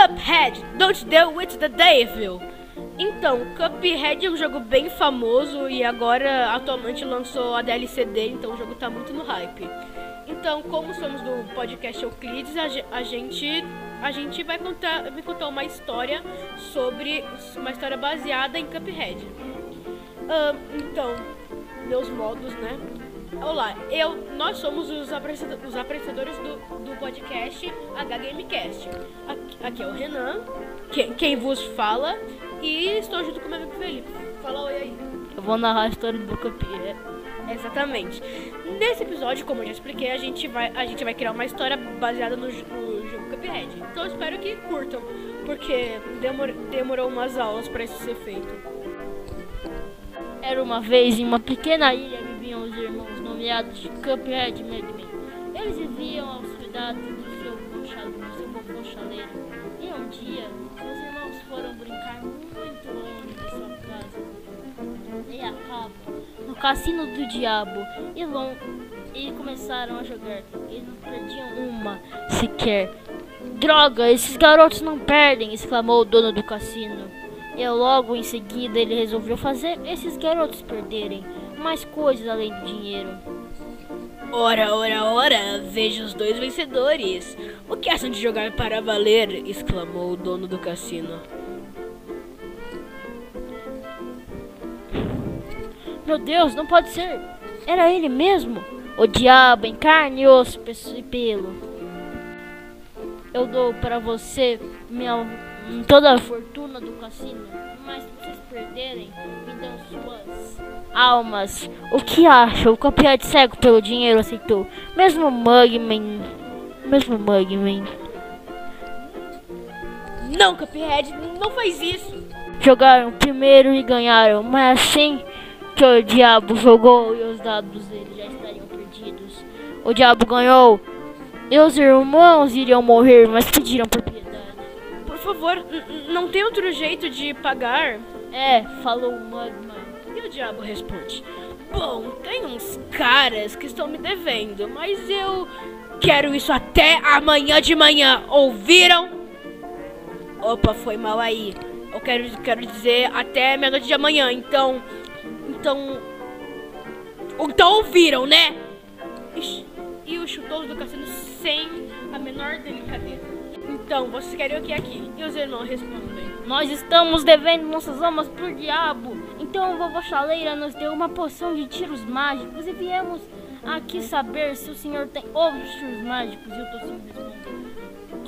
Cuphead, Don't Deal with the Devil. Então, Cuphead é um jogo bem famoso e agora atualmente lançou a DLC dele, então o jogo tá muito no hype. Então, como somos do podcast Euclides, a, gente a gente vai contar, vai contar uma história sobre uma história baseada em Cuphead. Uh, então, meus modos, né? Olá, eu, nós somos os, os apresentadores do, do podcast HGameCast. Aqui, aqui é o Renan, que, quem vos fala, e estou junto com meu amigo Felipe. Fala oi aí. Eu vou narrar a história do Cuphead. Exatamente. Nesse episódio, como eu já expliquei, a gente vai, a gente vai criar uma história baseada no, no jogo Cuphead. Então espero que curtam, porque demor, demorou umas aulas para isso ser feito. Era uma vez em uma pequena ilha viviam os irmãos nomeados de Cuphead e Megman. Eles viviam aos cuidados do seu vovô chaleiro. E um dia, os irmãos foram brincar muito longe de sua casa. E acabam no cassino do diabo e, long... e começaram a jogar. Eles não perdiam uma sequer. Droga, esses garotos não perdem! exclamou o dono do cassino. E logo em seguida ele resolveu fazer esses garotos perderem mais coisas além do dinheiro. Ora, ora, ora, veja os dois vencedores. O que acham de jogar para valer? exclamou o dono do cassino. Meu Deus, não pode ser! Era ele mesmo! O diabo em carne, osso e pelo. Eu dou para você minha toda a fortuna do cassino, mas se vocês perderem, me dão suas almas. O que acha? O campeão cego pelo dinheiro aceitou. Mesmo Mugman. Mesmo Mugman. Não, Cuphead, não faz isso. Jogaram primeiro e ganharam, mas assim que o diabo jogou e os dados dele já estariam perdidos. O diabo ganhou. E os irmãos iriam morrer, mas pediram por favor, não tem outro jeito de pagar? É, falou o Magma. E o diabo responde: Bom, tem uns caras que estão me devendo, mas eu quero isso até amanhã de manhã, ouviram? Opa, foi mal aí. Eu quero, quero dizer até meia-noite de amanhã, então. Então. Então ouviram, né? E, e o chutou do cassino sem a menor delicadeza. Então, vocês querem o que aqui? E os irmãos respondem: Nós estamos devendo nossas almas por diabo. Então, a vovó Chaleira nos deu uma poção de tiros mágicos e viemos aqui saber se o senhor tem outros tiros mágicos. E eu tô responder.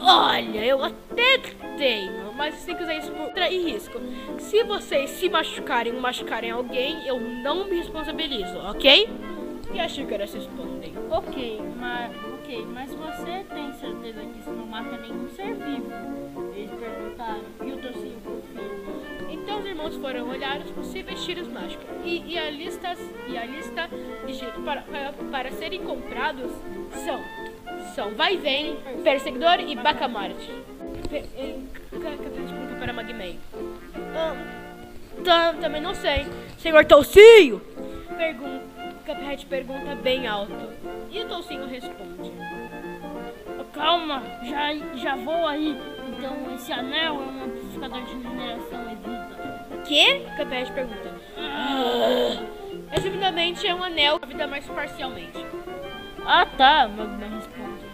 Olha, eu até tenho, mas tem que usar isso por e risco. Se vocês se machucarem ou machucarem alguém, eu não me responsabilizo, ok? E as xícaras respondem: Ok, mas mas você tem certeza que isso não mata nenhum ser vivo? Eles perguntaram. E o tocinho confirmou. Então os irmãos foram olhar os possíveis tiros mágicos. E, e, a, lista, e a lista de tiros para, para, para serem comprados são são Vai Vem, Perseguidor e Bacamarte. Pergunta para Magmei. Ah, também não sei. Senhor Toucinho? Pergunta. Cuphead pergunta bem alto. E o Toucinho responde: Calma, já, já vou aí. Então, esse anel é um amplificador de mineração e vida. O quê? Cuphead pergunta. Ah, resumidamente, é um anel a vida mais parcialmente. Ah, tá, Magma responde.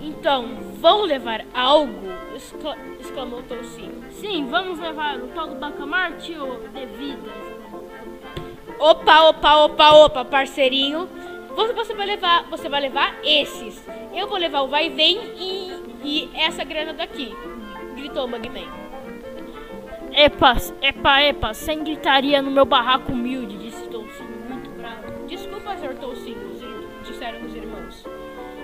Então, vão levar algo? Excla exclamou Toucinho. Sim, vamos levar o tal do Bacamarte ou de vida? Opa, opa, opa, opa, parceirinho. Você, você vai levar, você vai levar esses. Eu vou levar o vai vem e, e essa grana daqui. Gritou o Magman. Epa, epa, epa, sem gritaria no meu barraco humilde, disse Toucinho, muito bravo. Desculpa, senhor Toucinho, disseram os irmãos.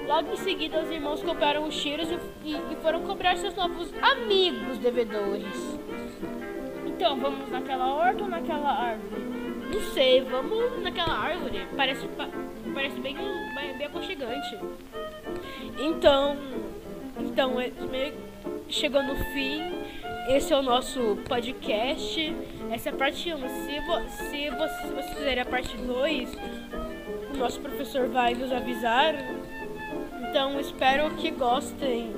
Logo em seguida, os irmãos compraram os tiros e, e foram cobrar seus novos amigos devedores. Então, vamos naquela horta ou naquela árvore? Não sei, vamos naquela árvore. Parece, parece bem, bem aconchegante. Então, então é, chegou no fim. Esse é o nosso podcast. Essa é a parte 1. Se, vo, se, você, vocês fizerem a parte 2, o nosso professor vai nos avisar. Então, espero que gostem.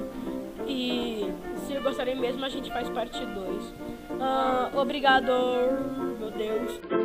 E se gostarem mesmo, a gente faz parte 2. Ah, obrigado, meu Deus.